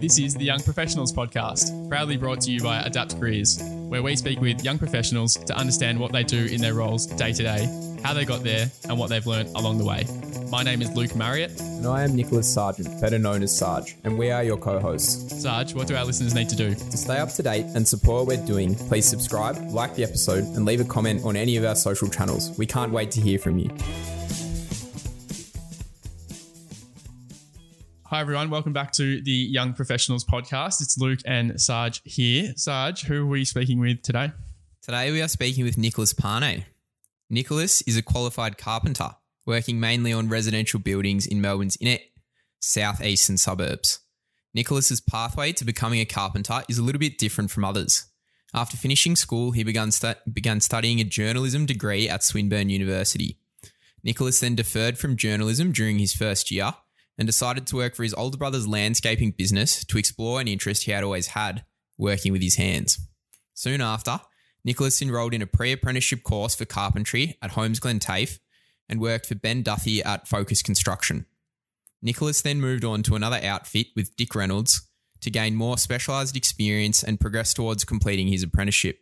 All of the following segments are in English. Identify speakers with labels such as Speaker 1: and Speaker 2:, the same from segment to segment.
Speaker 1: This is the Young Professionals Podcast, proudly brought to you by Adapt Careers, where we speak with young professionals to understand what they do in their roles day to day, how they got there, and what they've learned along the way. My name is Luke Marriott.
Speaker 2: And I am Nicholas Sargeant, better known as Sarge, and we are your co hosts.
Speaker 1: Sarge, what do our listeners need to do?
Speaker 2: To stay up to date and support what we're doing, please subscribe, like the episode, and leave a comment on any of our social channels. We can't wait to hear from you.
Speaker 1: Hi, everyone. Welcome back to the Young Professionals Podcast. It's Luke and Sarge here. Sarge, who are we speaking with today?
Speaker 2: Today we are speaking with Nicholas Pane. Nicholas is a qualified carpenter, working mainly on residential buildings in Melbourne's inner southeastern suburbs. Nicholas's pathway to becoming a carpenter is a little bit different from others. After finishing school, he began, stu- began studying a journalism degree at Swinburne University. Nicholas then deferred from journalism during his first year and decided to work for his older brother's landscaping business to explore an interest he had always had, working with his hands. Soon after, Nicholas enrolled in a pre apprenticeship course for carpentry at Holmesglen TAFE and worked for Ben Duffy at Focus Construction. Nicholas then moved on to another outfit with Dick Reynolds to gain more specialised experience and progress towards completing his apprenticeship.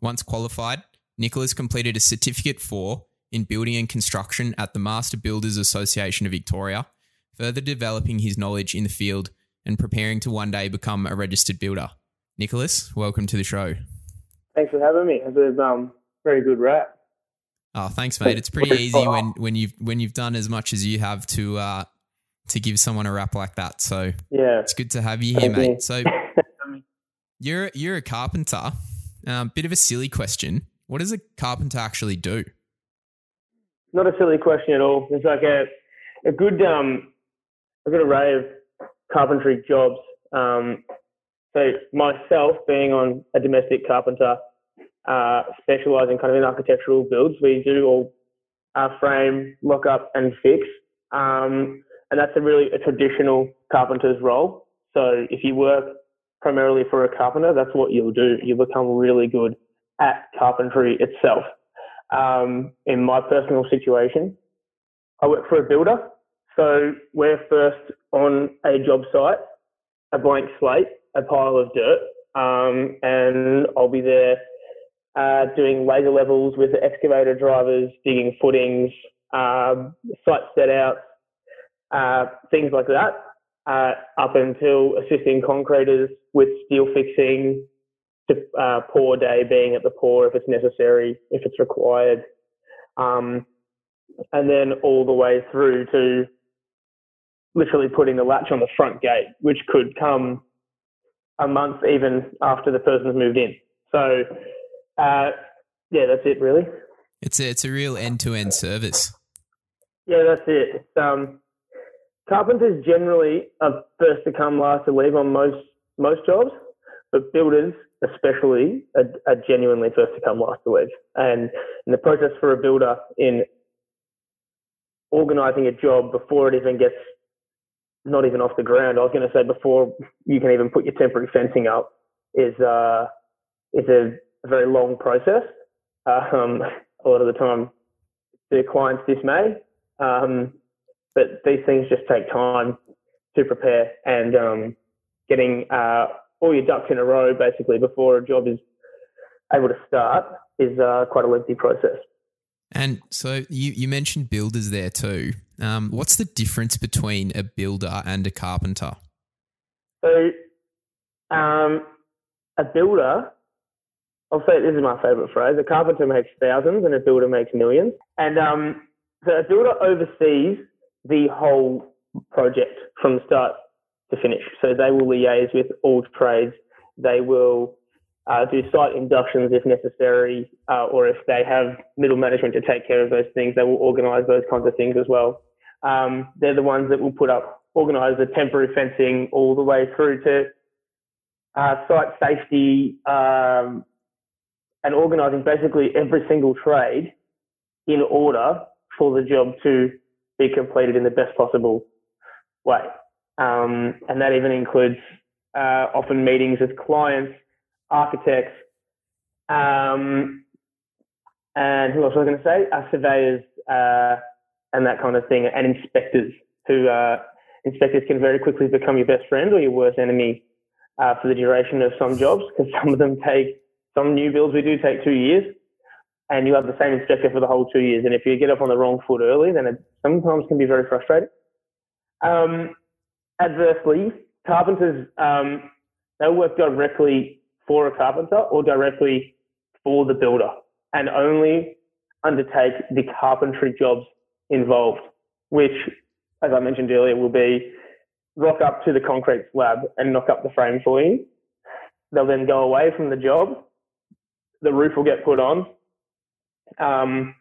Speaker 2: Once qualified, Nicholas completed a Certificate 4 in Building and Construction at the Master Builders Association of Victoria further developing his knowledge in the field and preparing to one day become a registered builder. Nicholas, welcome to the show.
Speaker 3: Thanks for having me. It's a um, very good rap.
Speaker 2: Oh, thanks, mate. It's pretty easy when, when you've when you've done as much as you have to uh, to give someone a rap like that. So
Speaker 3: yeah,
Speaker 2: it's good to have you here, mate. So you're you're a carpenter. Um, bit of a silly question. What does a carpenter actually do?
Speaker 3: Not a silly question at all. It's like a a good um, Got an array of carpentry jobs. Um, so myself being on a domestic carpenter, uh, specialising kind of in architectural builds, we do all our frame, lock up and fix. Um, and that's a really a traditional carpenter's role. So if you work primarily for a carpenter, that's what you'll do. You become really good at carpentry itself. Um, in my personal situation, I work for a builder so we're first on a job site, a blank slate, a pile of dirt, um, and I'll be there uh, doing laser levels with the excavator drivers, digging footings, um, site set outs, uh, things like that, uh, up until assisting concreters with steel fixing, to uh, pour day being at the pour if it's necessary, if it's required, um, and then all the way through to literally putting the latch on the front gate, which could come a month even after the person's moved in. So, uh, yeah, that's it really.
Speaker 2: It's a, it's a real end to end service.
Speaker 3: Yeah, that's it. It's, um, carpenters generally are first to come, last to leave on most most jobs, but builders especially are, are genuinely first to come, last to leave. And in the process for a builder in organising a job before it even gets not even off the ground. I was going to say before you can even put your temporary fencing up is uh, is a, very long process. Um, a lot of the time, the clients dismay, um, but these things just take time to prepare and um, getting uh, all your ducks in a row basically before a job is able to start is uh, quite a lengthy process.
Speaker 2: And so you, you mentioned builders there too. Um, what's the difference between a builder and a carpenter?
Speaker 3: So, um, a builder, I'll say this is my favourite phrase: a carpenter makes thousands, and a builder makes millions. And um, so, a builder oversees the whole project from start to finish. So they will liaise with all trades. They will uh, do site inductions if necessary, uh, or if they have middle management to take care of those things, they will organise those kinds of things as well. Um, they're the ones that will put up, organise the temporary fencing all the way through to uh, site safety um, and organising basically every single trade in order for the job to be completed in the best possible way. Um, and that even includes uh, often meetings with clients architects, um, and who else was I going to say? Uh, surveyors uh, and that kind of thing, and inspectors who uh, inspectors can very quickly become your best friend or your worst enemy uh, for the duration of some jobs because some of them take some new builds we do take two years and you have the same inspector for the whole two years. And if you get off on the wrong foot early, then it sometimes can be very frustrating. Um, adversely, carpenters, um, they work directly for a carpenter or directly for the builder and only undertake the carpentry jobs involved, which, as I mentioned earlier, will be rock up to the concrete slab and knock up the frame for you. They'll then go away from the job. The roof will get put on um,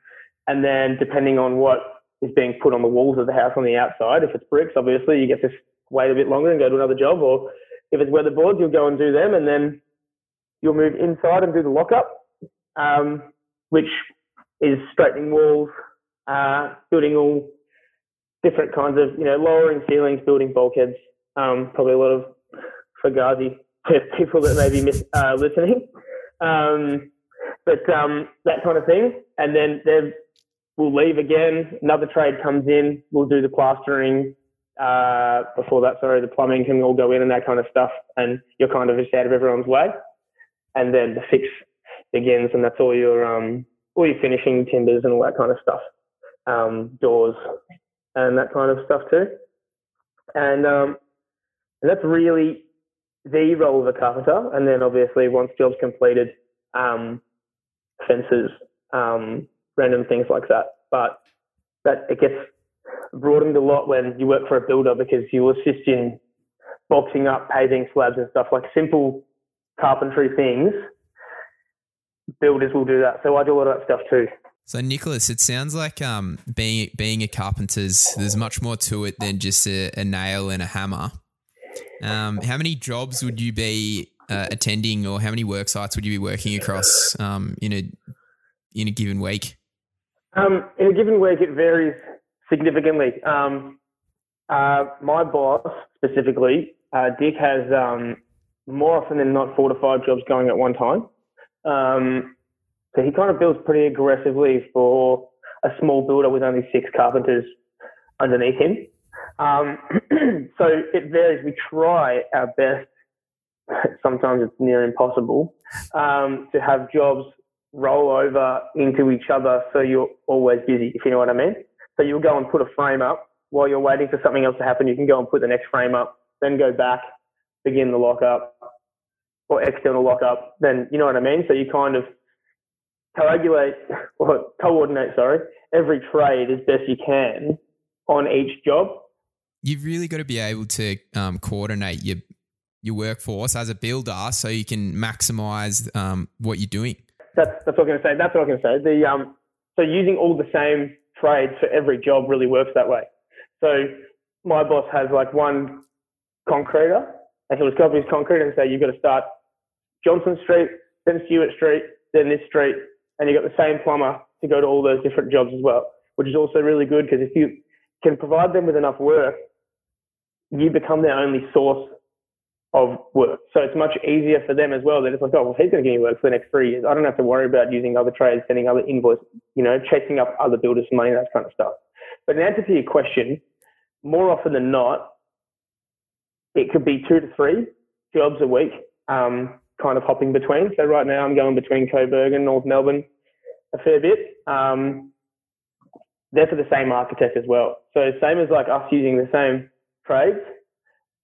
Speaker 3: and then depending on what is being put on the walls of the house on the outside, if it's bricks, obviously you get to wait a bit longer and go to another job. Or if it's weatherboards, you'll go and do them, and then you'll move inside and do the lockup, um, which is straightening walls, uh, building all different kinds of, you know, lowering ceilings, building bulkheads. Um, probably a lot of Fugazi people that may be miss, uh, listening. Um, but um, that kind of thing. And then will leave again. Another trade comes in. We'll do the plastering. Uh, before that, sorry, the plumbing can all go in and that kind of stuff. And you're kind of just out of everyone's way. And then the fix begins, and that's all your um, all your finishing timbers and all that kind of stuff, um, doors and that kind of stuff too. And um, and that's really the role of a carpenter. And then obviously once job's completed, um, fences, um, random things like that. But that it gets broadened a lot when you work for a builder because you assist in boxing up paving slabs and stuff like simple carpentry things. Builders will do that, so I do a lot of that stuff too.
Speaker 2: So Nicholas, it sounds like um, being being a carpenter's there's much more to it than just a, a nail and a hammer. Um, how many jobs would you be uh, attending, or how many work sites would you be working across um, in a in a given week?
Speaker 3: Um, in a given week, it varies significantly. Um, uh, my boss specifically, uh, Dick, has um, more often than not four to five jobs going at one time. So he kind of builds pretty aggressively for a small builder with only six carpenters underneath him. Um, so it varies. We try our best sometimes it's near impossible um, to have jobs roll over into each other so you're always busy, if you know what I mean. So you'll go and put a frame up while you're waiting for something else to happen. You can go and put the next frame up, then go back, begin the lockup or external lockup. Then you know what I mean. So you kind of coagulate or coordinate, sorry, every trade as best you can on each job.
Speaker 2: You've really got to be able to um, coordinate your your workforce as a builder so you can maximize um, what you're doing.
Speaker 3: That's, that's what I'm going to say. That's what I'm going to say. The, um, so using all the same trades for every job really works that way. So my boss has like one concreter and he'll just copy his concrete and say, you've got to start Johnson Street, then Stewart Street, then this street, and you've got the same plumber to go to all those different jobs as well, which is also really good because if you can provide them with enough work, you become their only source of work. So it's much easier for them as well. They're just like, oh, well, he's going to give me work for the next three years. I don't have to worry about using other trades, sending other invoices, you know, chasing up other builders for money, that kind of stuff. But in answer to your question, more often than not, it could be two to three jobs a week, um, kind of hopping between. So right now I'm going between Coburg and North Melbourne a fair bit. Um, they're for the same architect as well. So same as like us using the same trades,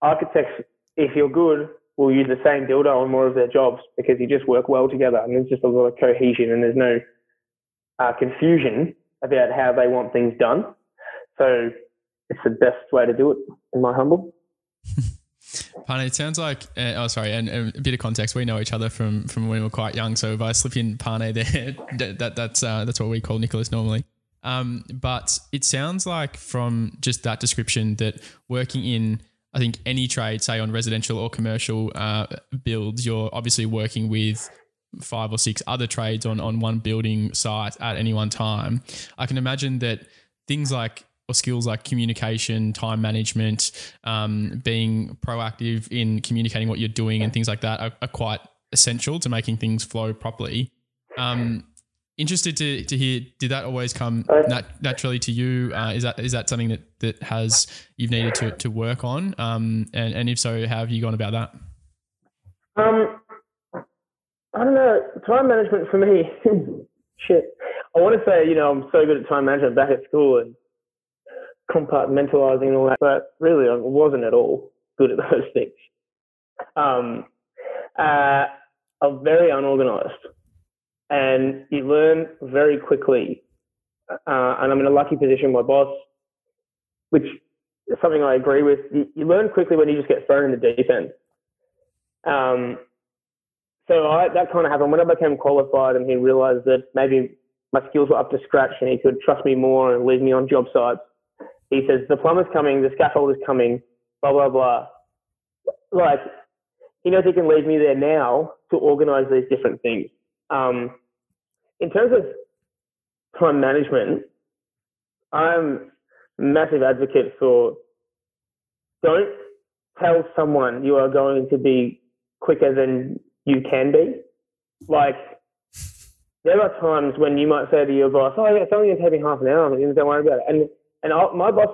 Speaker 3: architects if you're good, will use the same builder on more of their jobs because you just work well together and there's just a lot of cohesion and there's no uh, confusion about how they want things done. So it's the best way to do it, in my humble.
Speaker 1: Pane, it sounds like, uh, oh, sorry, and, and, a bit of context. We know each other from from when we were quite young. So if I slip in Pane there, that, that that's uh, that's what we call Nicholas normally. Um, but it sounds like from just that description that working in I think any trade, say on residential or commercial uh, builds, you're obviously working with five or six other trades on, on one building site at any one time. I can imagine that things like or skills like communication, time management, um, being proactive in communicating what you're doing and things like that are, are quite essential to making things flow properly. Um, interested to, to hear did that always come
Speaker 3: Uh,
Speaker 1: nat- naturally to you uh, is that is that something that, that has you've needed to, to work on um, and, and if so how have you gone about that
Speaker 3: Um, I don't know. Time management for me, shit. I want to say, you know, I'm so good at time management back at school and compartmentalizing and all that, but really, I wasn't at all good at those things. Um, uh, I'm very unorganized, and you learn very quickly. Uh, and I'm in a lucky position. My boss, which is something I agree with, you, you learn quickly when you just get thrown in the deep end. Um, so I, that kind of happened when I became qualified, and he realised that maybe my skills were up to scratch, and he could trust me more and leave me on job sites. He says the plumber's coming, the scaffolder's coming, blah blah blah. Like he knows he can leave me there now to organise these different things. Um, in terms of time management, I'm a massive advocate for don't tell someone you are going to be quicker than you can be. Like, there are times when you might say to your boss, "Oh, yeah, it's only going to take me half an hour. Don't worry about it." And and I, my boss,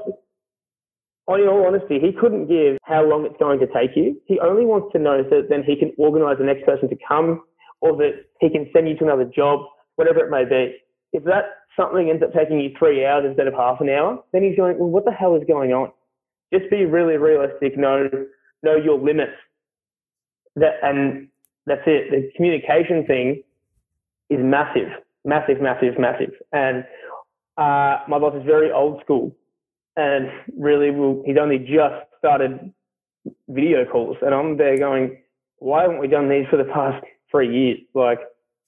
Speaker 3: in all honesty, he couldn't give how long it's going to take you. He only wants to know so that then he can organise the next person to come, or that he can send you to another job, whatever it may be. If that something ends up taking you three hours instead of half an hour, then he's going, "Well, what the hell is going on?" Just be really realistic. Know know your limits. That and that's it. The communication thing is massive, massive, massive, massive. And uh, my boss is very old school, and really, will, he's only just started video calls, and I'm there going, why haven't we done these for the past three years? Like,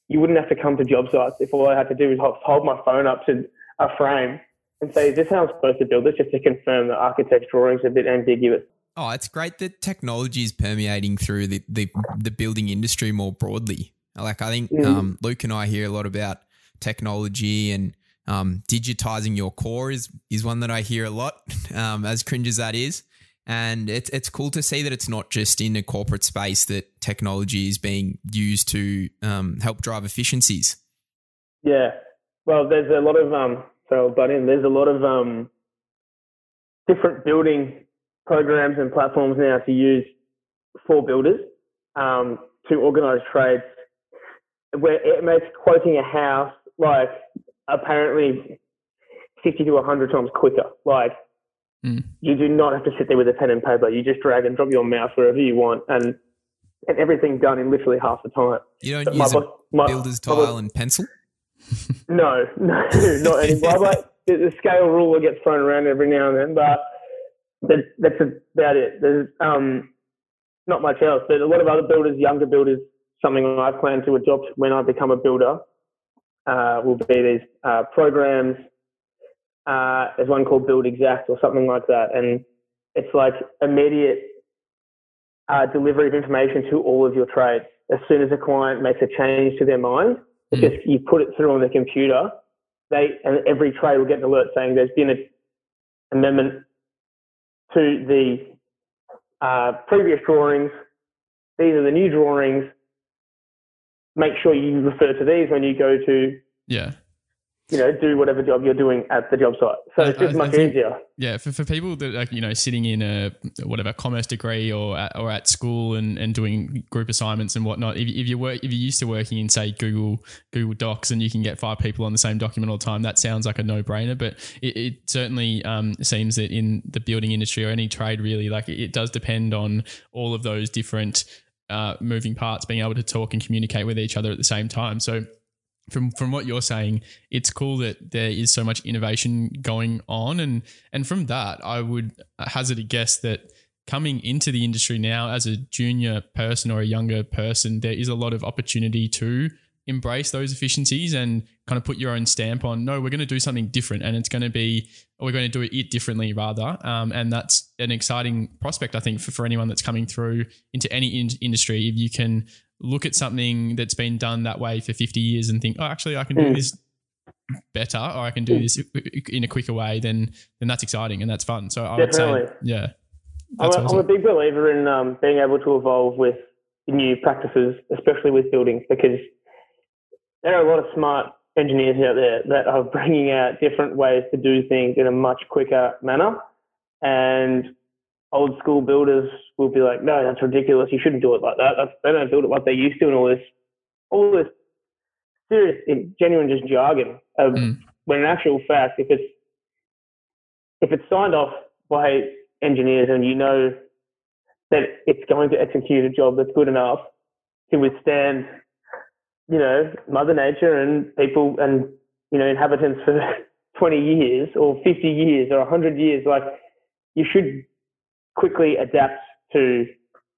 Speaker 3: you wouldn't have to come to job sites if all I had to do was hold my phone up to a frame and say, is this how I'm supposed to build this? Just to confirm the architect's drawings are a bit ambiguous.
Speaker 2: Oh, it's great that technology is permeating through the, the, the building industry more broadly. Like I think
Speaker 3: Mhm.
Speaker 2: um, Luke and I hear a lot about technology and um, digitizing your core is is one that I hear a lot, um, as cringe as that is. And it's it's cool to see that it's not just in a corporate space that technology is being used to um, help drive efficiencies.
Speaker 3: Yeah. Well, there's a lot of um. So I'll in. There's a lot of um different building programs and platforms now to use for builders um, to organise trades, where it makes quoting a house like apparently fifty to hundred times quicker. Like
Speaker 1: Mm.
Speaker 3: you do not have to sit there with a pen and paper. You just drag and drop your mouse wherever you want, and and everything's done in literally half the time.
Speaker 2: You don't
Speaker 3: But my
Speaker 2: use a
Speaker 3: boss- my-
Speaker 2: builder's
Speaker 3: my boss-
Speaker 2: tile and pencil.
Speaker 3: no, no, not anymore. Like, the, the scale ruler gets thrown around every now and then, but that, that's about it. There's um, not much else. But a lot of other builders, younger builders, something I plan to adopt when I become a builder uh, will be these uh, programs. Uh, there's one called Buildxact or something like that, and it's like immediate uh, delivery of information to all of your trades. As soon as a client makes a change to their mind,
Speaker 1: Mm.
Speaker 3: just you put it through on the computer, they and every trade will get an alert saying there's been an amendment to the uh, previous drawings. These are the new drawings. Make sure you refer to these when you go to
Speaker 1: Yeah.
Speaker 3: you know do whatever job you're doing at the job site. So
Speaker 1: I-
Speaker 3: it's just
Speaker 1: I- I
Speaker 3: much
Speaker 1: think-
Speaker 3: easier.
Speaker 1: Yeah, for, for people that are you know sitting in a whatever commerce degree or at, or at school and, and doing group assignments and whatnot, if, if you work if you're used to working in say Google Google Docs and you can get five people on the same document all the time, that sounds like a no brainer. But it, it certainly um, seems that in the building industry or any trade really, like it, it does depend on all of those different uh, moving parts being able to talk and communicate with each other at the same time. So from from what you're saying, it's cool that there is so much innovation going on, and and from that, I would hazard a guess that coming into the industry now as a junior person or a younger person, there is a lot of opportunity to embrace those efficiencies and kind of put your own stamp on. No, we're going to do something different, and it's going to be we're going to do it differently rather, um, and that's an exciting prospect I think for, for anyone that's coming through into any in- industry. If you can look at something that's been done that way for 50 years and think, oh, actually, I can do
Speaker 3: Mm.
Speaker 1: this better or I can do this in a quicker way, then then that's exciting and that's fun. So I would say, yeah,
Speaker 3: I'm
Speaker 1: that's
Speaker 3: a, I'm a big believer in um, being able to evolve with new practices, especially with buildings, because there are a lot of smart engineers out there that are bringing out different ways to do things in a much quicker manner. And old school builders will be like, no, that's ridiculous. You shouldn't do it like that. That's, they don't build it like they used to and all this, all this serious, genuine just jargon. Of, mm. When in actual fact, if it's, if it's signed off by engineers and you know that it's going to execute a job that's good enough to withstand, you know, Mother Nature and people and, you know, inhabitants for 20 years or 50 years or 100 years. Like, you should quickly adapt to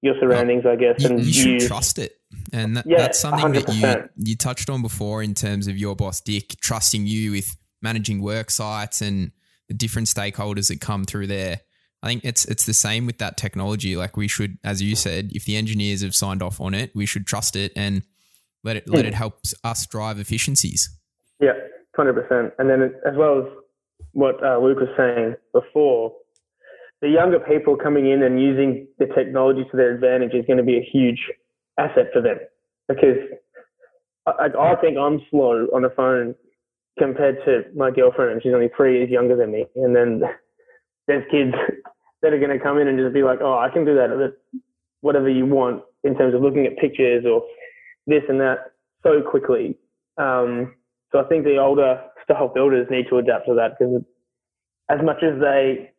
Speaker 3: your surroundings, I guess.
Speaker 2: You, and you should trust it. And that, yeah, that's something 100%. that you, you touched on before in terms of your boss, Dick, trusting you with managing work sites and the different stakeholders that come through there. I think it's it's the same with that technology. Like we should, as you said, if the engineers have signed off on it, we should trust it and let it let hmm. it help us drive efficiencies.
Speaker 3: Yeah, hundred percent. And then as well as what uh, Luke was saying before, the younger people coming in and using the technology to their advantage is going to be a huge asset for them because I, I think I'm slow on the phone compared to my girlfriend, and she's only three years younger than me. And then there's kids that are going to come in and just be like, oh, I can do that, whatever you want in terms of looking at pictures or this and that so quickly. Um, so I think the older style builders need to adapt to that because as much as they,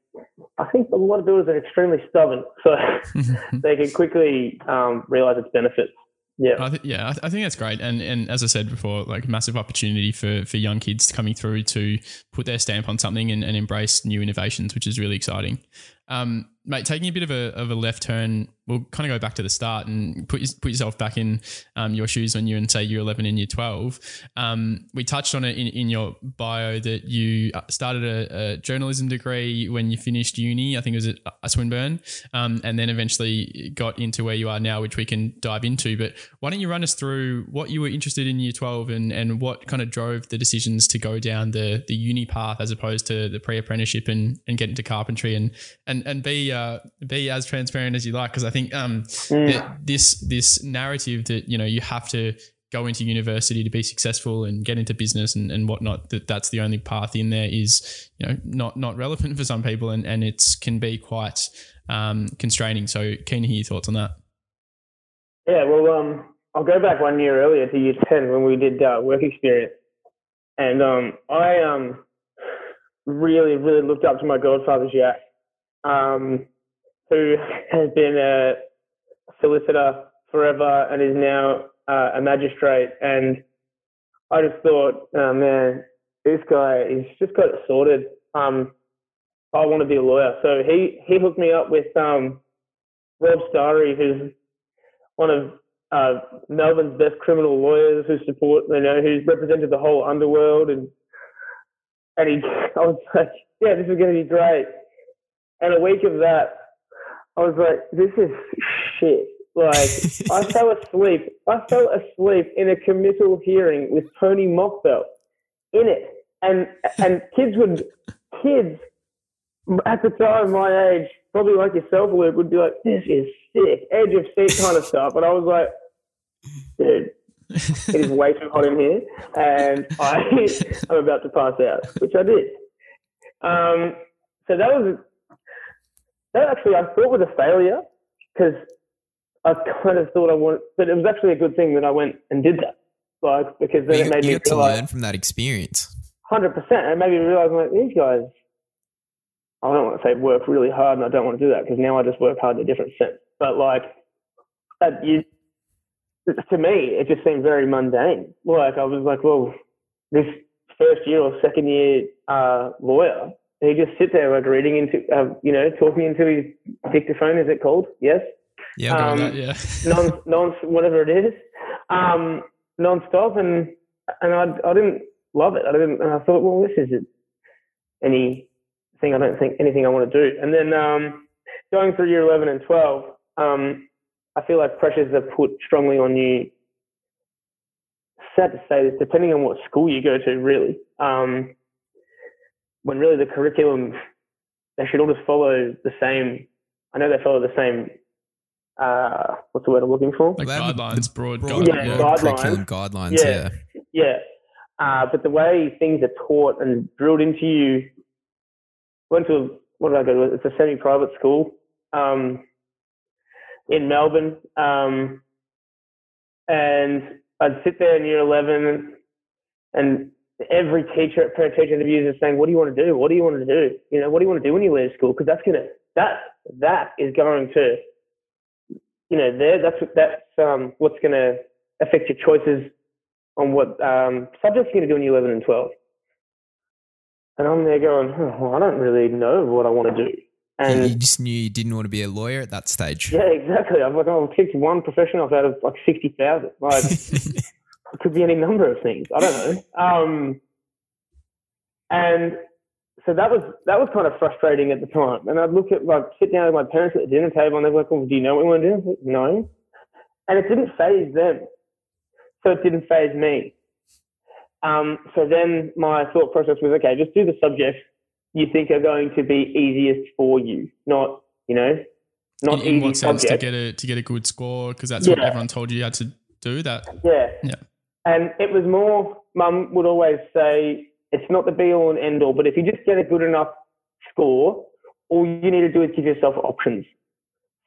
Speaker 3: I think a lot of builders are extremely stubborn, so they can quickly um, realize its benefits. Yeah,
Speaker 1: I th- yeah, I, th- I, think that's great, and and as I said before, like massive opportunity for for young kids coming through to put their stamp on something and, and embrace new innovations, which is really exciting. Um, mate, taking a bit of a, of a left turn, we'll kind of go back to the start and put, put yourself back in um, your shoes when you're in, say, year 11 and year 12. Um, we touched on it in, in your bio that you uh, started a, a, journalism degree when you finished uni. I think it was at uh, Swinburne, um, and then eventually got into where you are now, which we can dive into. But why don't you run us through what you were interested in year 12 and, and what kind of drove the decisions to go down the, the uni path as opposed to the pre apprenticeship and, and get into carpentry and, and and and be uh, be as transparent as you like because I think um, mm. this this narrative that you know you have to go into university to be successful and get into business and, and whatnot that that's the only path in there is you know not not relevant for some people and and it can be quite um, constraining. So keen to hear your thoughts on that.
Speaker 3: Yeah well um I'll go back one year earlier to year 10 when we did uh, work experience. And um I um really really looked up to my godfather's Jack um, who has been a solicitor forever and is now uh, a magistrate. And I just thought, oh man, this guy, he's just got it sorted. Um, I want to be a lawyer. So he, he hooked me up with um, Rob Stary, who's one of uh, Melbourne's best criminal lawyers who support, you know, who's represented the whole underworld. And, and he, I was like, yeah, this is going to be great. And a week of that, I was like, this is shit. Like, I fell asleep. I fell asleep in a committal hearing with Tony Mokbel in it. And, and kids would, kids at the time, my age, probably like yourself, Luke, would be like, this is sick, edge of seat kind of stuff. And I was like, dude, it is way too hot in here, and I, I'm about to pass out, which I did. Um, so that was that actually I thought was a failure because I kind of thought I wanted, but it was actually a good thing that I went and did that. Like because then
Speaker 2: you,
Speaker 3: it made
Speaker 2: you
Speaker 3: me
Speaker 2: to learn from that experience.
Speaker 3: Hundred percent, and it made me realize like these guys. I don't want to say work really hard, and I don't want to do that because now I just work hard in a different sense. But like, that you, to me, it just seemed very mundane. Like I was like, well, this first year or second year uh, lawyer he just sit there like reading into, uh, you know, talking into his dictaphone. Is it called? Yes.
Speaker 1: Yeah, um, that, yeah.
Speaker 3: non, non, whatever it is, um, non-stop, and and I, I didn't love it. I didn't, and I thought, well, this isn't anything. I don't think anything I want to do. And then um, going through year eleven and twelve, um, I feel like pressures are put strongly on you. Sad to say this, depending on what school you go to, really. Um, when really the curriculum they should all just follow the same. I know they follow the same. Uh, what's the word I'm looking for?
Speaker 1: Like guidelines, broad,
Speaker 3: broad, yeah,
Speaker 2: guidelines. Curriculum guidelines. Yeah,
Speaker 3: yeah. Uh, but the way things are taught and drilled into you, went to a, what did I go to? It's a semi-private school um, in Melbourne, um, and I'd sit there in year eleven, and every teacher at parent teacher interviews is saying, "What do you want to do? What do you want to do? You know, what do you want to do when you leave school? Because that's gonna that that is going to, you know, there that's that's um, what's going to affect your choices on what um, subjects you're going to do in year 11 and 12. And I'm there going, oh, well, I don't really know what I want to do. And
Speaker 2: you just knew you didn't want to be a lawyer at that stage.
Speaker 3: Yeah, exactly. I'm like, oh, I've picked one profession off out of like 60,000. Like, it could be any number of things. I don't know. Um, and so that was that was kind of frustrating at the time. And I'd look at like sit down with my parents at the dinner table, and they're like, "Well, do you know what we want to do?" No, and it didn't phase them, so it didn't phase me. Um, so then my thought process was, okay, just do the subjects you think are going to be easiest for you, not you know, not
Speaker 1: in, in
Speaker 3: easy
Speaker 1: what sense
Speaker 3: subjects.
Speaker 1: to get a to get a good score because that's what everyone told you you had to do. That
Speaker 3: Yeah.
Speaker 1: Yeah.
Speaker 3: And it was more, mum would always say, it's not the be all and end all, but if you just get a good enough score, all you need to do is give yourself options.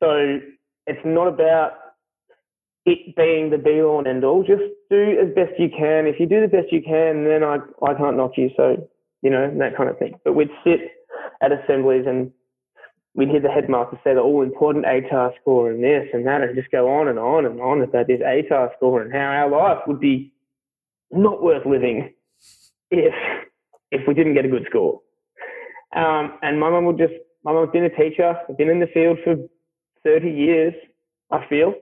Speaker 3: So it's not about it being the be all and end all. Just do as best you can. If you do the best you can, then I, I can't knock you. So, you know, that kind of thing. But we'd sit at assemblies and we'd hear the headmaster say the all important ATAR score and this and that and just go on and on and on about this ATAR score and how our life would be not worth living if if we didn't get a good score. Um, and my mum would just my mum's been a teacher, been in the field for 30 years, I feel,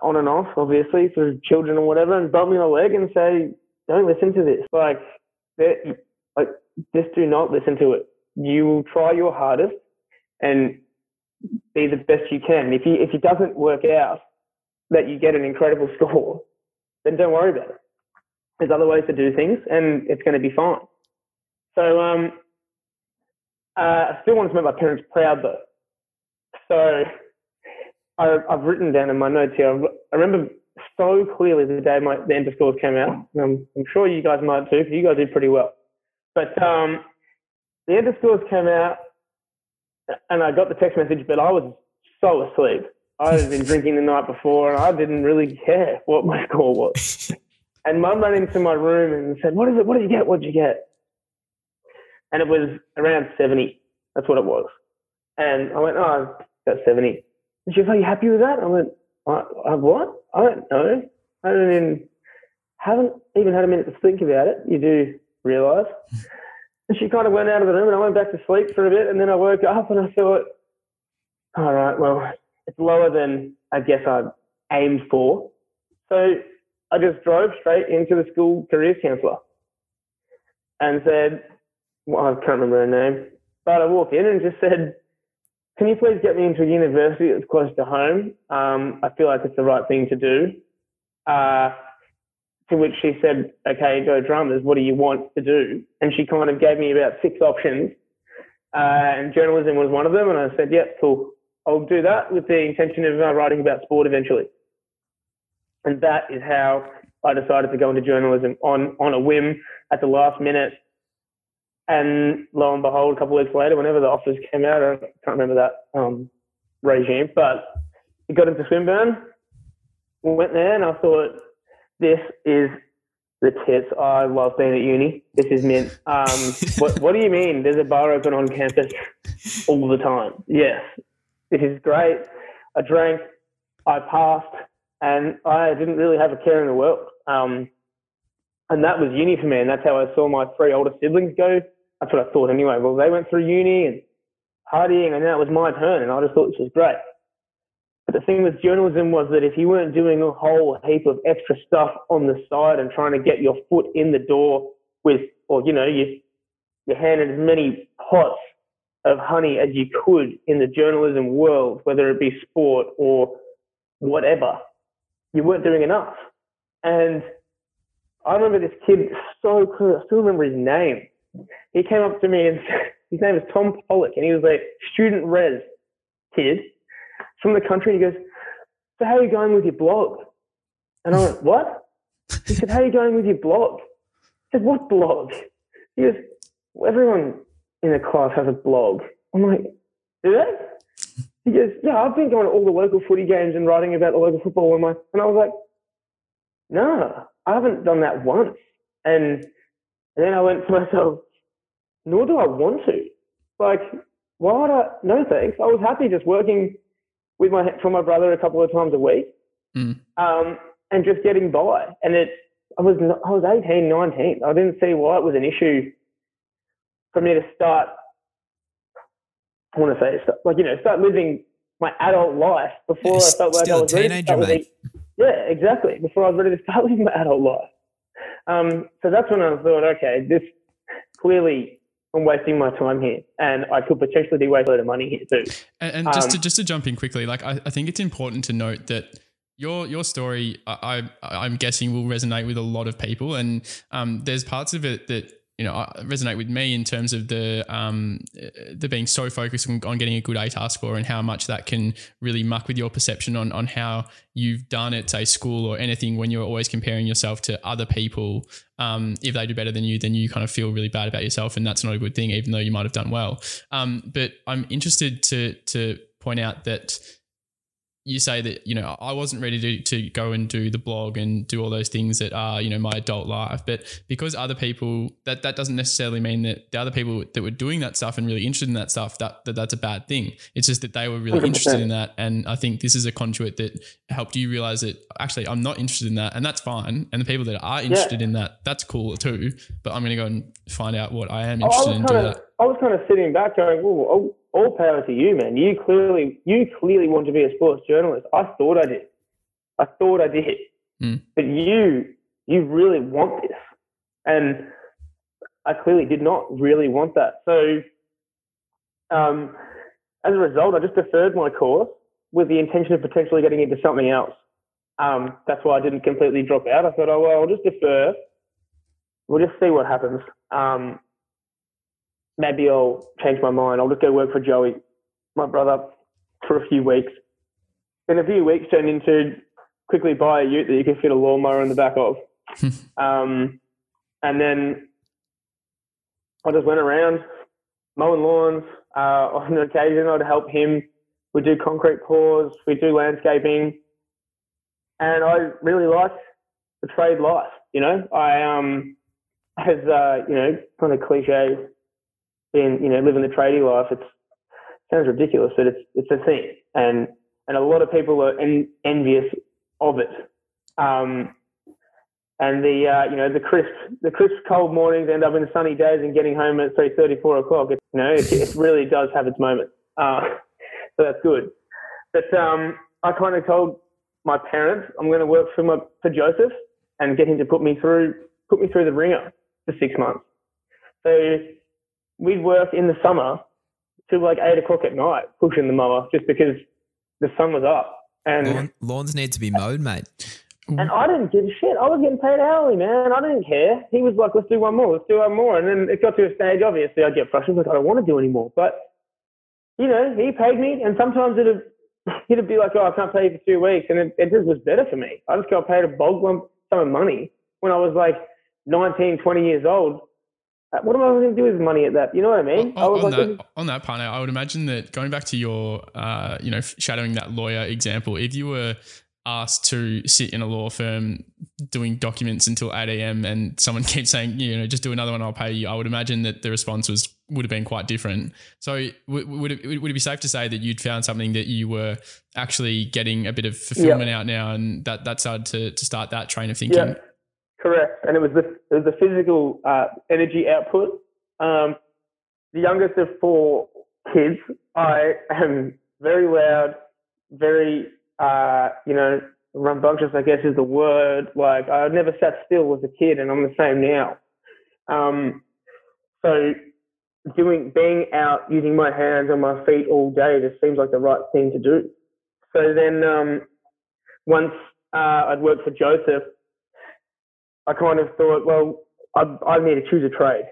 Speaker 3: on and off, obviously, for children or whatever, and bump me on the leg and say, don't listen to this. Like, like, just do not listen to it. You will try your hardest and be the best you can. If you if it doesn't work out that you get an incredible score, then don't worry about it. There's other ways to do things, and it's going to be fine. So um, uh, I still want to make my parents proud, though. So I, I've written down in my notes here. I remember so clearly the day my the end of scores came out. Um, I'm sure you guys might too, because you guys did pretty well. But um, the end of scores came out, and I got the text message, but I was so asleep. I had been drinking the night before, and I didn't really care what my score was. And mum ran into my room and said, "What is it? What did you get? What did you get?" And it was around seventy. That's what it was. And I went, "Oh, that's 70. And she was, "Are you happy with that?" I went, I, I, "What? I don't know. I don't even haven't even had a minute to think about it. You do realise." And she kind of went out of the room, and I went back to sleep for a bit, and then I woke up and I thought, "All right, well, it's lower than I guess I aimed for." So I just drove straight into the school careers counsellor and said, well, I can't remember her name, but I walked in and just said, can you please get me into a university that's close to home? Um, I feel like it's the right thing to do. Uh, to which she said, okay, go drummers. What do you want to do? And she kind of gave me about six options. Uh, and journalism was one of them. And I said, yep, cool. I'll do that with the intention of uh, writing about sport eventually. And that is how I decided to go into journalism on, on a whim at the last minute. And lo and behold, a couple of weeks later, whenever the offers came out, I can't remember that um, regime, but it got into Swinburne, went there, and I thought, this is the tits. I love being at uni. This is mint. Um, what, what do you mean? There's a bar open on campus all the time. Yes, this is great. I drank, I passed, and I didn't really have a care in the world. Um, and that was uni for me, and that's how I saw my three older siblings go. That's what I thought anyway. Well, they went through uni and partying, and now it was my turn, and I just thought this was great. But the thing with journalism was that if you weren't doing a whole heap of extra stuff on the side and trying to get your foot in the door with, or you know, you you handed as many pots of honey as you could in the journalism world, whether it be sport or whatever, you weren't doing enough. And I remember this kid so clear. I still remember his name. He came up to me and his name is Tom Pollock, and he was a student res kid from the country. And he goes, "So how are you going with your blog?" And I went, "What?" He said, "How are you going with your blog?" I said, what blog? He goes, well, everyone in the class has a blog. I'm like, do they? He goes, yeah, I've been going to all the local footy games and writing about the local football. And, my, and I was like, no, I haven't done that once. And, and then I went to myself, nor do I want to. Like, why would I? No thanks. I was happy just working with my for my brother a couple of times a week,
Speaker 1: Mm.
Speaker 3: um, and just getting by. And it, I was I was 18, 19. I didn't see why it was an issue for me to start. I want to say start- like you know start living my adult life before I felt like I was ready to
Speaker 2: teenager,
Speaker 3: start living-
Speaker 2: mate.
Speaker 3: yeah, exactly. Before I was ready to start living my adult life. Um, so that's when I thought, okay, this clearly I'm wasting my time here, and I could potentially be wasting a lot of money here too.
Speaker 1: And, and just to
Speaker 3: Um,
Speaker 1: just to jump in quickly, like I, I think it's important to note that your your story, I, I I'm guessing will resonate with a lot of people, and um, there's parts of it that you know resonate with me in terms of the um the being so focused on, on getting a good ATAR score and how much that can really muck with your perception on on how you've done at say school or anything when you're always comparing yourself to other people. Um, if they do better than you, then you kind of feel really bad about yourself, and that's not a good thing, even though you might have done well. Um, but I'm interested to to point out that you say that you know I wasn't ready to, to go and do the blog and do all those things that are you know my adult life, but because other people that that doesn't necessarily mean that the other people that were doing that stuff and really interested in that stuff that, that that's a bad thing. It's just that they were really
Speaker 3: 100%.
Speaker 1: interested in that, and I think this is a conduit that helped you realize that actually I'm not interested in that, and that's fine. And the people that are interested in that, that's cool too. But I'm going to go and find out what I am
Speaker 3: Oh, I
Speaker 1: interested in.
Speaker 3: of,
Speaker 1: that.
Speaker 3: I was kind of sitting back, going, "Oh, all, power to you, man. You clearly, you clearly want to be a sports journalist. I thought I did. I thought I did,
Speaker 1: Mm.
Speaker 3: but you, you really want this, and I clearly did not really want that. So, um, as a result, I just deferred my course with the intention of potentially getting into something else. Um, that's why I didn't completely drop out. I thought, oh well, I'll just defer. We'll just see what happens. Um, maybe I'll change my mind. I'll just go work for Joey, my brother, for a few weeks. In a few weeks, turned into quickly buy a ute that you can fit a lawnmower in the back of. um, and then I just went around mowing lawns. Uh, on occasion, I'd help him. We'd do concrete pours, we'd do landscaping. And I really liked the trade life, you know. I, um, as, uh, you know, kind of cliche, being, you know, living the tradie life, it's sounds ridiculous, but it's it's a thing, and and a lot of people are en- envious of it. Um, and the uh, you know the crisp the crisp cold mornings end up in sunny days and getting home at say thirty four o'clock. It, you know it, it really does have its moments, uh, so that's good. But um, I kind of told my parents I'm going to work for my for Joseph and get him to put me through put me through the ringer for six months. So we'd work in the summer till like eight o'clock at night pushing the mower just because the sun was up. And
Speaker 2: Lawn, lawns need to be mowed, mate.
Speaker 3: and I didn't give a shit. I was getting paid hourly, man. I didn't care. He was like, let's do one more, let's do one more. And then it got to a stage, obviously, I'd get frustrated, like, I don't want to do anymore. But, you know, he paid me, and sometimes it'd, it'd be like, oh, I can't pay you for two weeks. And it, it just was better for me. I just got paid a bulk lump sum of money when I was like 19, 20 years old. Uh, What am I going to do with money at that? You know what I mean? I
Speaker 1: On,
Speaker 3: was
Speaker 1: on
Speaker 3: like,
Speaker 1: on that part, I would imagine that going back to your, uh, you know, shadowing that lawyer example, if you were asked to sit in a law firm doing documents until 8 a.m. and someone keeps saying, you know, just do another one, I'll pay you, I would imagine that the response was would have been quite different. So w- would it, would it be safe to say that you'd found something that you were actually getting a bit of fulfillment out now and that, that started to, to start that train of thinking?
Speaker 3: Yeah, correct. And it was the it was the physical uh, energy output. Um, the youngest of four kids, I am very loud, very uh, you know rambunctious. I guess is the word. Like I never sat still as a kid, and I'm the same now. Um, so doing being out using my hands and my feet all day just seems like the right thing to do. So then um, once uh, I'd worked for Joseph, I kind of thought, well, I, I need to choose a trade.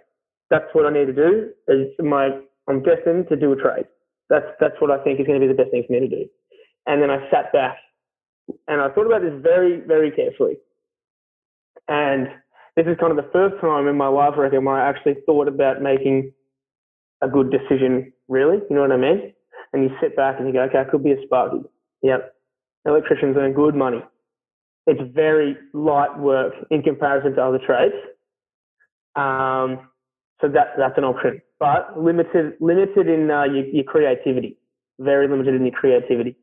Speaker 3: That's what I need to do. Is my I'm destined to do a trade. That's that's what I think is going to be the best thing for me to do. And then I sat back and I thought about this very very carefully. And this is kind of the first time in my life, I reckon, where I actually thought about making a good decision, really. You know what I mean? And you sit back and you go, okay, I could be a Sparky. Yep. Electricians earn good money. It's very light work in comparison to other trades. Um, so that, that's an option, but limited, limited in uh, your, your creativity. Very limited in your creativity.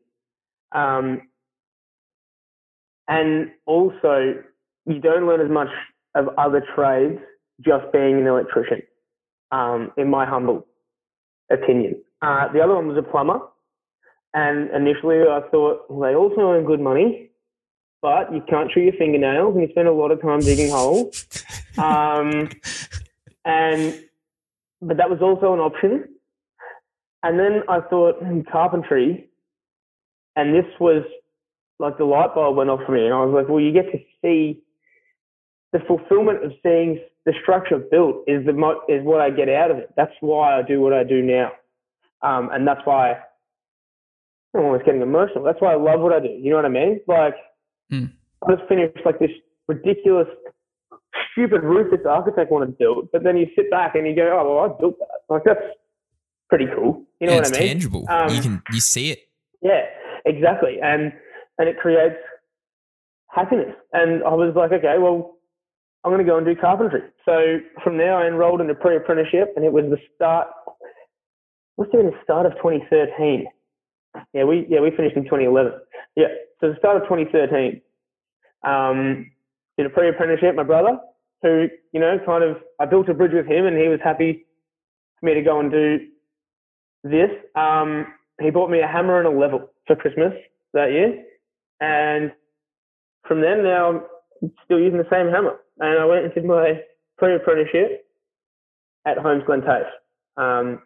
Speaker 3: Um, and also, you don't learn as much of other trades just being an electrician, um, in my humble opinion. Uh, the other one was a plumber. And initially I thought, well, they also earn good money, but you can't chew your fingernails and you spend a lot of time digging holes. Um, and, but that was also an option. And then I thought hmm, carpentry, and this was like the light bulb went off for me. And I was like, well, you get to see the fulfillment of seeing the structure built is the mo- is what I get out of it. That's why I do what I do now, um, and that's why I'm almost getting emotional. That's why I love what I do. You know what I mean? Like
Speaker 1: mm.
Speaker 3: I just finished like this ridiculous, stupid roof this architect wanted to build, but then you sit back and you go, oh well, I built that. Like that's pretty cool. You know
Speaker 2: yeah,
Speaker 3: what I mean?
Speaker 2: It's tangible.
Speaker 3: Um,
Speaker 2: you can you see it.
Speaker 3: Yeah, exactly, and and it creates happiness. And I was like, okay, well, I'm going to go and do carpentry. So from there, I enrolled in a pre-apprenticeship, and it was the start. What's it? The start of 2013. Yeah, we yeah we finished in 2011. Yeah, so the start of 2013. Um, did a pre-apprenticeship. My brother, who you know, kind of, I built a bridge with him, and he was happy for me to go and do this. Um, he bought me a hammer and a level for Christmas that year, and from then now I'm still using the same hammer and I went and did my pre-apprenticeship at Holmesglen TAFE. Um,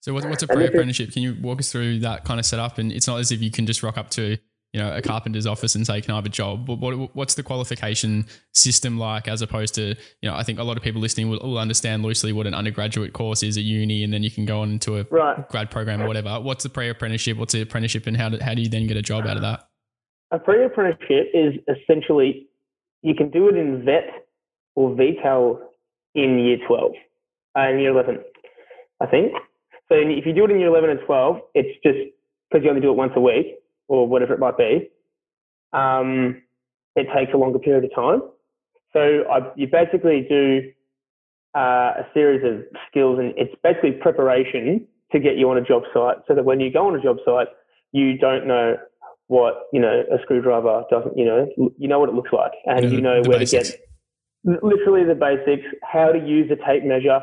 Speaker 1: so what's a pre-apprenticeship? Can you walk us through that kind of setup? And it's not as if you can just rock up to you know a carpenter's office and say, "Can I have a job?" But what, what's the qualification system like, as opposed to you know? I think a lot of people listening will, will understand loosely what an undergraduate course is at uni, and then you can go on into a
Speaker 3: right.
Speaker 1: grad program or whatever. What's the pre-apprenticeship? What's the apprenticeship, and how do, how do you then get a job out of that?
Speaker 3: A pre-apprenticeship is essentially you can do it in VET or VCAL in year 12, uh, year 11, I think. So if you do it in year 11 and 12, it's just because you only do it once a week or whatever it might be. Um, it takes a longer period of time. So I, you basically do uh, a series of skills, and it's basically preparation to get you on a job site, so that when you go on a job site, you don't know what you know a screwdriver doesn't you know you know what it looks like and yeah, you know where basics. to get literally the basics how to use a tape measure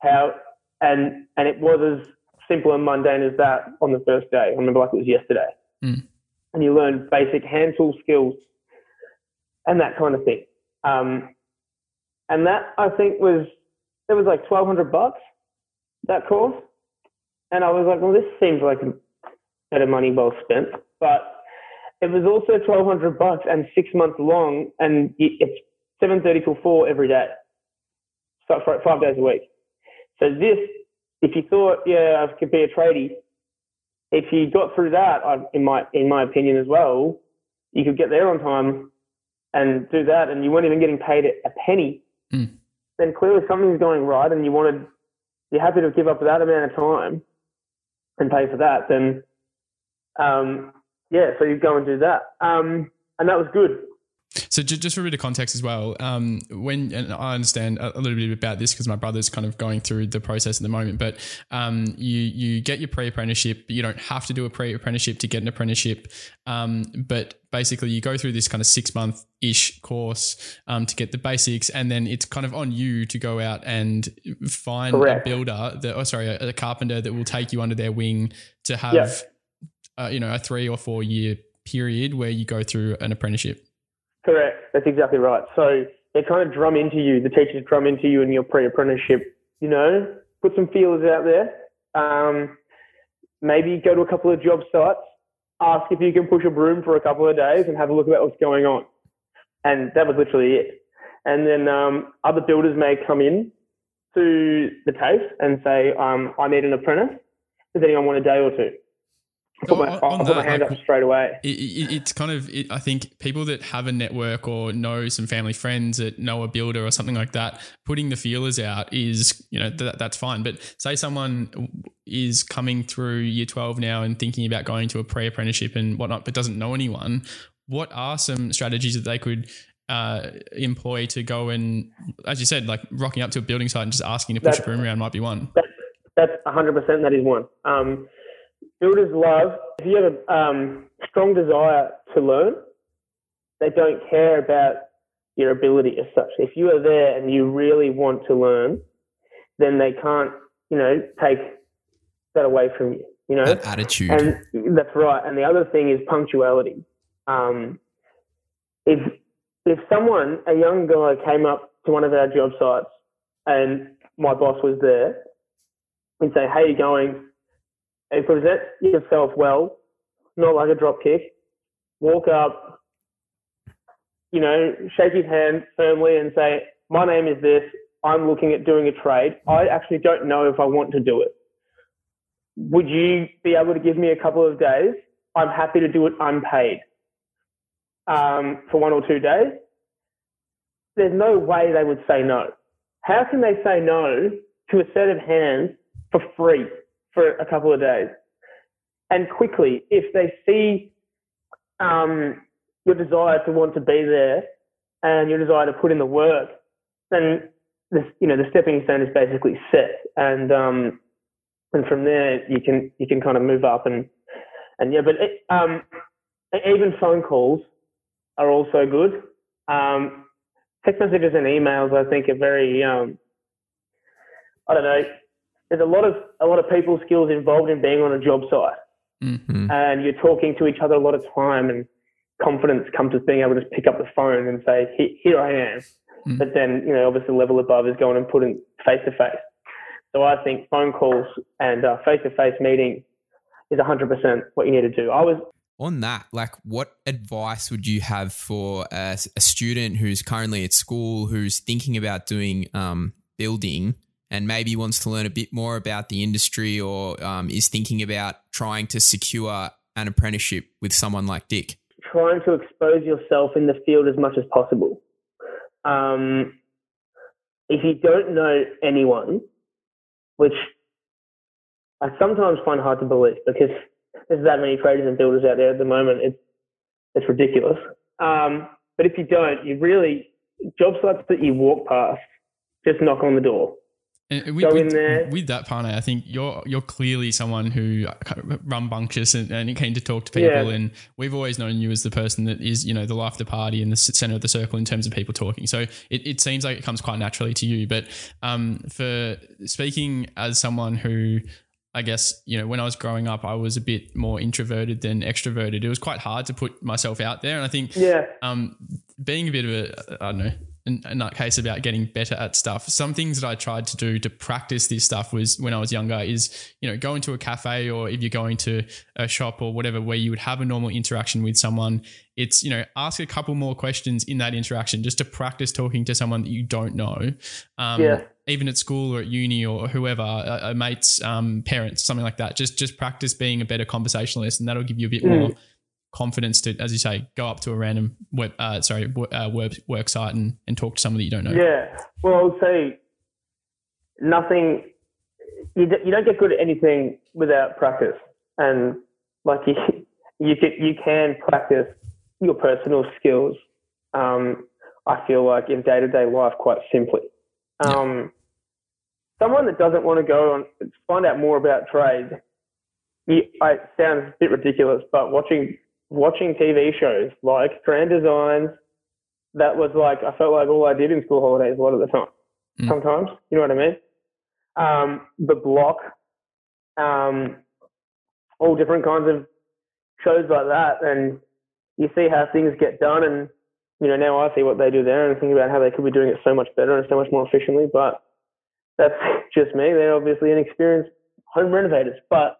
Speaker 3: how and and it was as simple and mundane as that on the first day i remember like it was yesterday
Speaker 1: mm.
Speaker 3: and you learn basic hand tool skills and that kind of thing um, and that i think was it was like 1200 bucks that course and i was like well this seems like a better money well spent but it was also twelve hundred bucks and six months long, and it's seven thirty till four every day, so five days a week. So this, if you thought, yeah, I could be a tradie, if you got through that, in my in my opinion as well, you could get there on time and do that, and you weren't even getting paid a penny.
Speaker 1: Mm.
Speaker 3: Then clearly something's going right, and you wanted, you're happy to give up that amount of time and pay for that. Then um, yeah, so you go and do that. Um, and that was good.
Speaker 1: So just for a bit of context as well, um, when and I understand a little bit about this because my brother's kind of going through the process at the moment. But um, you you get your pre apprenticeship. You don't have to do a pre apprenticeship to get an apprenticeship. Um, but basically, you go through this kind of six month ish course um, to get the basics, and then it's kind of on you to go out and find
Speaker 3: Correct.
Speaker 1: a builder that, oh sorry, a, a, carpenter that will take you under their wing to have uh, you know a three or four year period where you go through an apprenticeship.
Speaker 3: Correct. That's exactly right. So they kind of drum into you. The teachers drum into you in your pre-apprenticeship. You know, put some feelers out there. Um, maybe go to a couple of job sites. Ask if you can push a broom for a couple of days and have a look at what's going on. And that was literally it. And then um, other builders may come in to the TAFE and say, um, I need an apprentice. Does anyone want a day or two? Put my, I'll put my hand like, up straight away.
Speaker 1: It, it, it's kind of, it, I think people that have a network or know some family friends that know a builder or something like that, putting the feelers out is, you know, th- that's fine. But say someone is coming through year 12 now and thinking about going to a pre apprenticeship and whatnot, but doesn't know anyone, what are some strategies that they could uh, employ to go and, as you said, like rocking up to a building site and just asking to push that's, a broom around might be one.
Speaker 3: That's, that's 100% that is one. Um, builders love, if you have a um, strong desire to learn, they don't care about your ability as such. If you are there and you really want to learn, then they can't, you know, take that away from you. You know,
Speaker 2: that attitude.
Speaker 3: And that's right. And the other thing is punctuality. Um, if if someone, a young guy, came up to one of our job sites and my boss was there, and say, "How you going?" Present yourself well, not like a drop kick. Walk up, you know, shake his hand firmly and say, "My name is this. I'm looking at doing a trade. I actually don't know if I want to do it. Would you be able to give me a couple of days? I'm happy to do it unpaid um, for one or two days. There's no way they would say no. How can they say no to a set of hands for free for a couple of days? And quickly, if they see um, your desire to want to be there and your desire to put in the work, then the, you know the stepping stone is basically set, and um, and from there you can you can kind of move up and and yeah, but it, um, even phone calls are also good. Um, text messages and emails, I think, are very, um, I don't know, there's a lot of a lot of people skills involved in being on a job site, mm-hmm. and you're talking to each other a lot of time, and confidence comes with being able to pick up the phone and say, "Here I am." Mm-hmm. But then, you know, obviously, the level above is going and putting face to face. So I think phone calls and face to face meeting is 100% what you need to do. I was
Speaker 2: on that, like, what advice would you have for a, a student who's currently at school, who's thinking about doing um, building, and maybe wants to learn a bit more about the industry, or um, is thinking about trying to secure an apprenticeship with someone like Dick?
Speaker 3: Trying to expose yourself in the field as much as possible. Um, if you don't know anyone, which I sometimes find hard to believe because there's that many traders and builders out there at the moment. It's it's ridiculous. Um, but if you don't, you really job sites that you walk past, just knock on the door.
Speaker 1: And with, Go in there. with that partner, I think you're you're clearly someone who rambunctious and, and keen to talk to people. Yeah. And we've always known you as the person that is, you know, the life of the party and the center of the circle in terms of people talking. So it, it seems like it comes quite naturally to you. But um, for speaking as someone who I guess, you know, when I was growing up, I was a bit more introverted than extroverted. It was quite hard to put myself out there. And I think
Speaker 3: yeah.
Speaker 1: um, being a bit of a, I don't know, in, in, that case about getting better at stuff. Some things that I tried to do to practice this stuff was when I was younger is, you know, go into a cafe or if you're going to a shop or whatever where you would have a normal interaction with someone, it's, you know, ask a couple more questions in that interaction just to practice talking to someone that you don't know. Um, yeah. Even at school or at uni or whoever, a, a mate's um, parents, something like that. Just just practice being a better conversationalist, and that'll give you a bit mm. more confidence to, as you say, go up to a random web, uh, sorry, uh, work, work site and, and talk to someone that you don't know?
Speaker 3: Yeah. Well, I would say nothing, you, you don't get good at anything without practice. And like you, you can, you can practice your personal skills. Um, I feel like in day to day life quite simply. Um, yeah. Someone that doesn't want to go and find out more about trade, you, it sounds a bit ridiculous, but watching watching TV shows like Grand Designs, that was like I felt like all I did in school holidays a lot of the time. Mm. Sometimes, you know what I mean? Um, the Block, um, all different kinds of shows like that, and you see how things get done, and you know now I see what they do there, and think about how they could be doing it so much better and so much more efficiently. But that's just me. They're obviously inexperienced home renovators, but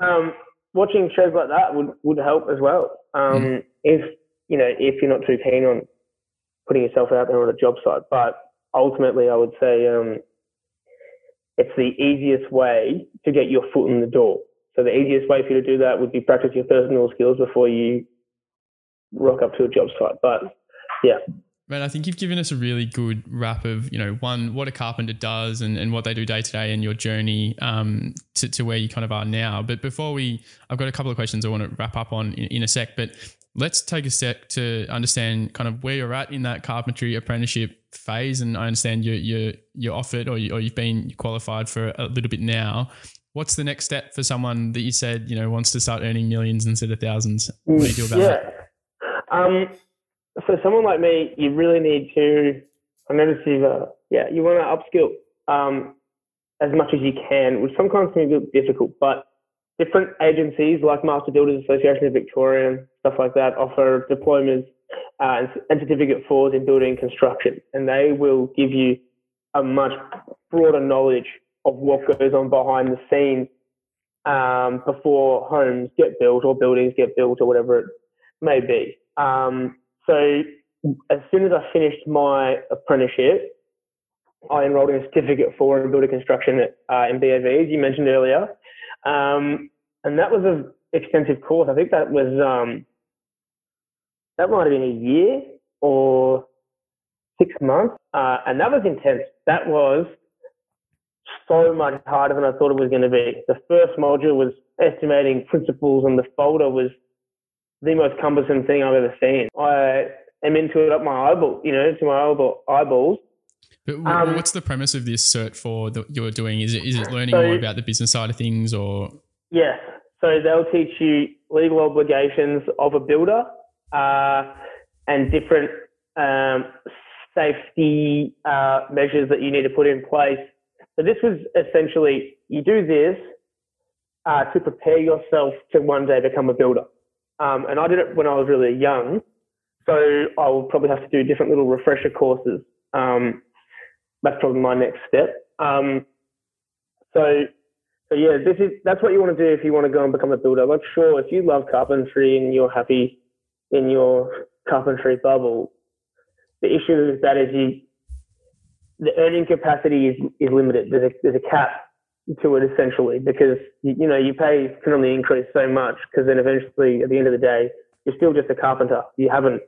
Speaker 3: um, watching shows like that would, would help as well. Um, mm. If you know, if you're not too keen on putting yourself out there on a job site, but ultimately, I would say um, it's the easiest way to get your foot in the door. So the easiest way for you to do that would be practice your personal skills before you rock up to a job site. But yeah.
Speaker 1: Man, I think you've given us a really good wrap of, you know, one, what a carpenter does and, and what they do day to day and your journey um, to, to where you kind of are now. But before we, I've got a couple of questions I want to wrap up on in, in a sec, but let's take a sec to understand kind of where you're at in that carpentry apprenticeship phase. And I understand you're, you're, you're offered or, you, or you've been qualified for a little bit now. What's the next step for someone that you said, you know, wants to start earning millions instead of thousands? What do you do about
Speaker 3: yeah.
Speaker 1: that?
Speaker 3: Um, for someone like me, you really need to. I notice you've, uh, yeah, you want to upskill um, as much as you can, which sometimes can be difficult. But different agencies like Master Builders Association of Victoria and stuff like that offer diplomas uh, and certificate fours in building construction, and they will give you a much broader knowledge of what goes on behind the scenes um, before homes get built or buildings get built or whatever it may be. Um, so as soon as I finished my apprenticeship, I enrolled in a certificate for in building construction at, uh, MBAV, as you mentioned earlier. Um, and that was an extensive course. I think that was, um, that might have been a year or six months. Uh, and that was intense. That was so much harder than I thought it was going to be. The first module was estimating principles and the folder was the most cumbersome thing I've ever seen. I am into it up my eyeball, you know, to my eyeball, eyeballs.
Speaker 1: But um, what's the premise of this cert for that you're doing? Is it is it learning so, more about the business side of things, or?
Speaker 3: Yes. So they'll teach you legal obligations of a builder uh, and different um, safety uh, measures that you need to put in place. So this was essentially you do this uh, to prepare yourself to one day become a builder. Um, and I did it when I was really young. So I will probably have to do different little refresher courses. Um, that's probably my next step. Um, so, so yeah, this is that's what you want to do if you want to go and become a builder. Like, sure, if you love carpentry and you're happy in your carpentry bubble, the issue is that is you the earning capacity is, is limited. There's a, there's a cap to it essentially because you, you know you pay can only increase so much because then eventually at the end of the day you're still just a carpenter. You haven't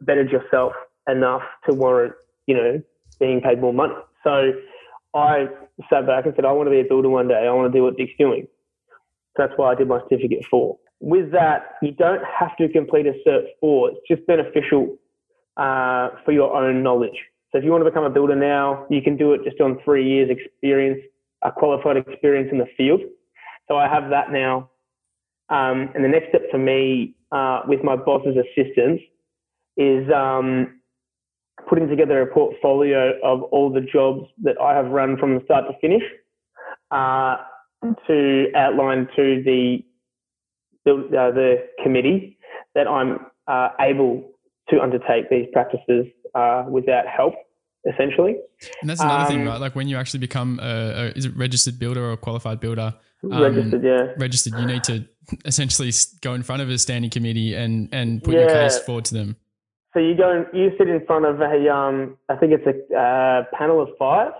Speaker 3: bettered yourself enough to warrant you know being paid more money. So I sat back and said I want to be a builder one day. I want to do what Dick's doing. so That's why I did my certificate four. With that, you don't have to complete a cert four. It's just beneficial uh, for your own knowledge. So if you want to become a builder now, you can do it just on three years experience a qualified experience in the field. So I have that now. Um, and the next step for me, uh, with my boss's assistance, is um, putting together a portfolio of all the jobs that I have run from the start to finish uh, to outline to the the, uh, the committee that I'm uh, able to undertake these practices uh, without help essentially.
Speaker 1: And that's another um, thing, right? Like when you actually become a, a, is it registered builder or a qualified builder?
Speaker 3: Um, registered, yeah.
Speaker 1: Registered, you need to essentially go in front of a standing committee and and put yeah. your case forward to them.
Speaker 3: So you go and you sit in front of a um, I think it's a uh, panel of five,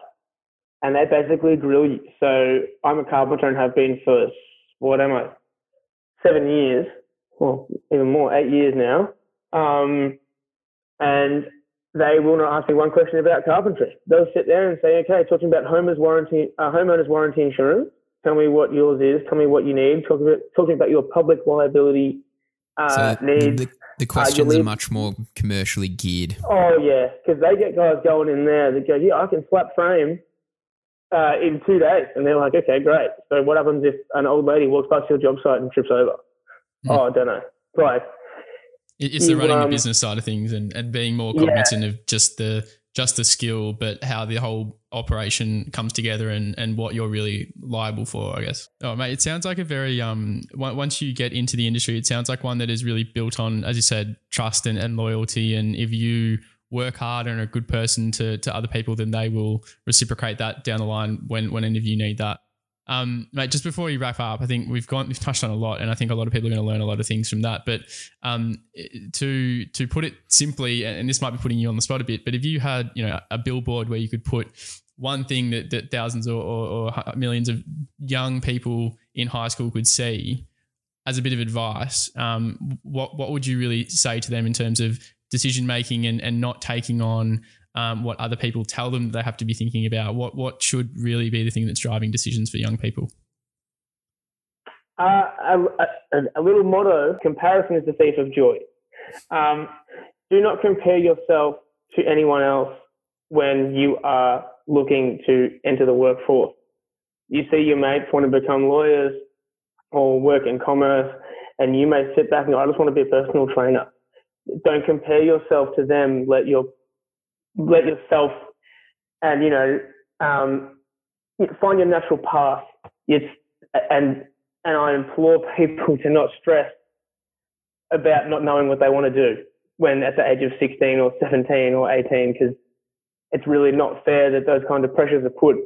Speaker 3: and they basically grill you. So I'm a carpenter and have been for what am I, seven years, well even more, eight years now. Um, and they will not ask me one question about carpentry. They'll sit there and say, okay, talking about homeowners warranty, uh, homeowners warranty insurance. Tell me what yours is. Tell me what you need. Talk about, talking about your public liability uh, so needs.
Speaker 2: The, the questions uh, are much more commercially geared.
Speaker 3: Oh yeah, because they get guys going in there that go, yeah, I can slap frame uh, in two days, and they're like, okay, great. So what happens if an old lady walks past your job site and trips over? Mm. Oh, I don't know. Right.
Speaker 1: It's the running um, the business side of things and, and being more cognizant yeah. of just the just the skill, but how the whole operation comes together and, and what you're really liable for, I guess. Oh, mate, it sounds like a very, um, once you get into the industry, it sounds like one that is really built on, as you said, trust and, and loyalty. And if you work hard and are a good person to, to other people, then they will reciprocate that down the line when, when any of you need that. Um, mate, just before we wrap up, I think we've gone, we've touched on a lot, and I think a lot of people are going to learn a lot of things from that. But um, to to put it simply, and this might be putting you on the spot a bit, but if you had, you know, a billboard where you could put one thing that, that thousands or, or, or millions of young people in high school could see as a bit of advice, um, what what would you really say to them in terms of decision making and, and not taking on um, what other people tell them they have to be thinking about? What what should really be the thing that's driving decisions for young people?
Speaker 3: Uh, a, a, a, little motto: comparison is the thief of joy. Um, do not compare yourself to anyone else when you are looking to enter the workforce. You see your mates want to become lawyers or work in commerce, and you may sit back and go, I just want to be a personal trainer. Don't compare yourself to them. Let your let yourself and you know um, find your natural path. It's and and I implore people to not stress about not knowing what they want to do when at the age of 16 or 17 or 18 because it's really not fair that those kind of pressures are put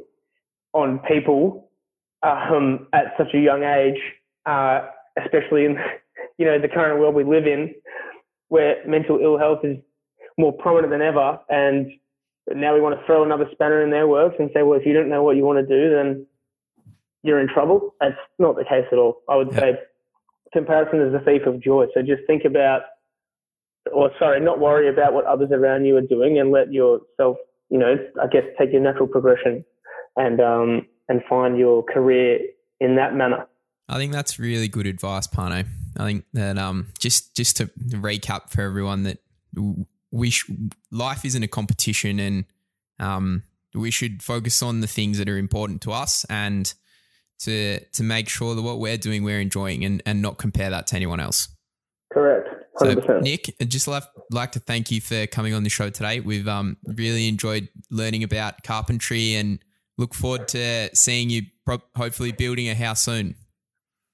Speaker 3: on people um, at such a young age, uh, especially in you know the current world we live in, where mental ill health is more prominent than ever, and now we want to throw another spanner in their works and say, well, if you don't know what you want to do, then you're in trouble. That's not the case at all. I would yeah. say comparison is the thief of joy. So just think about, or sorry, not worry about what others around you are doing, and let yourself, you know, I guess, take your natural progression and um, and find your career in that manner.
Speaker 2: I think that's really good advice, Pano. I think that um, just just to recap for everyone that we sh- life isn't a competition, and um, we should focus on the things that are important to us and to to make sure that what we're doing we're enjoying and, and not compare that to anyone else.
Speaker 3: Correct. 100%.
Speaker 2: So, Nick, I'd just like, like to thank you for coming on the show today. We've um, really enjoyed learning about carpentry and look forward to seeing you pro- hopefully building a house soon.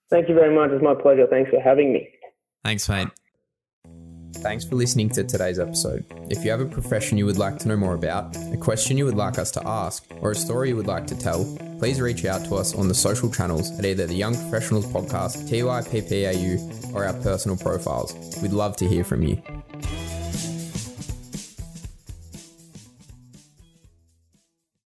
Speaker 3: Thank you very much. It's my pleasure. Thanks for having me.
Speaker 2: Thanks, mate. Thanks for listening to today's episode. If you have a profession you would like to know more about, a question you would like us to ask, or a story you would like to tell, please reach out to us on the social channels at either the Young Professionals Podcast, TYPPAU, or our personal profiles. We'd love to hear from you.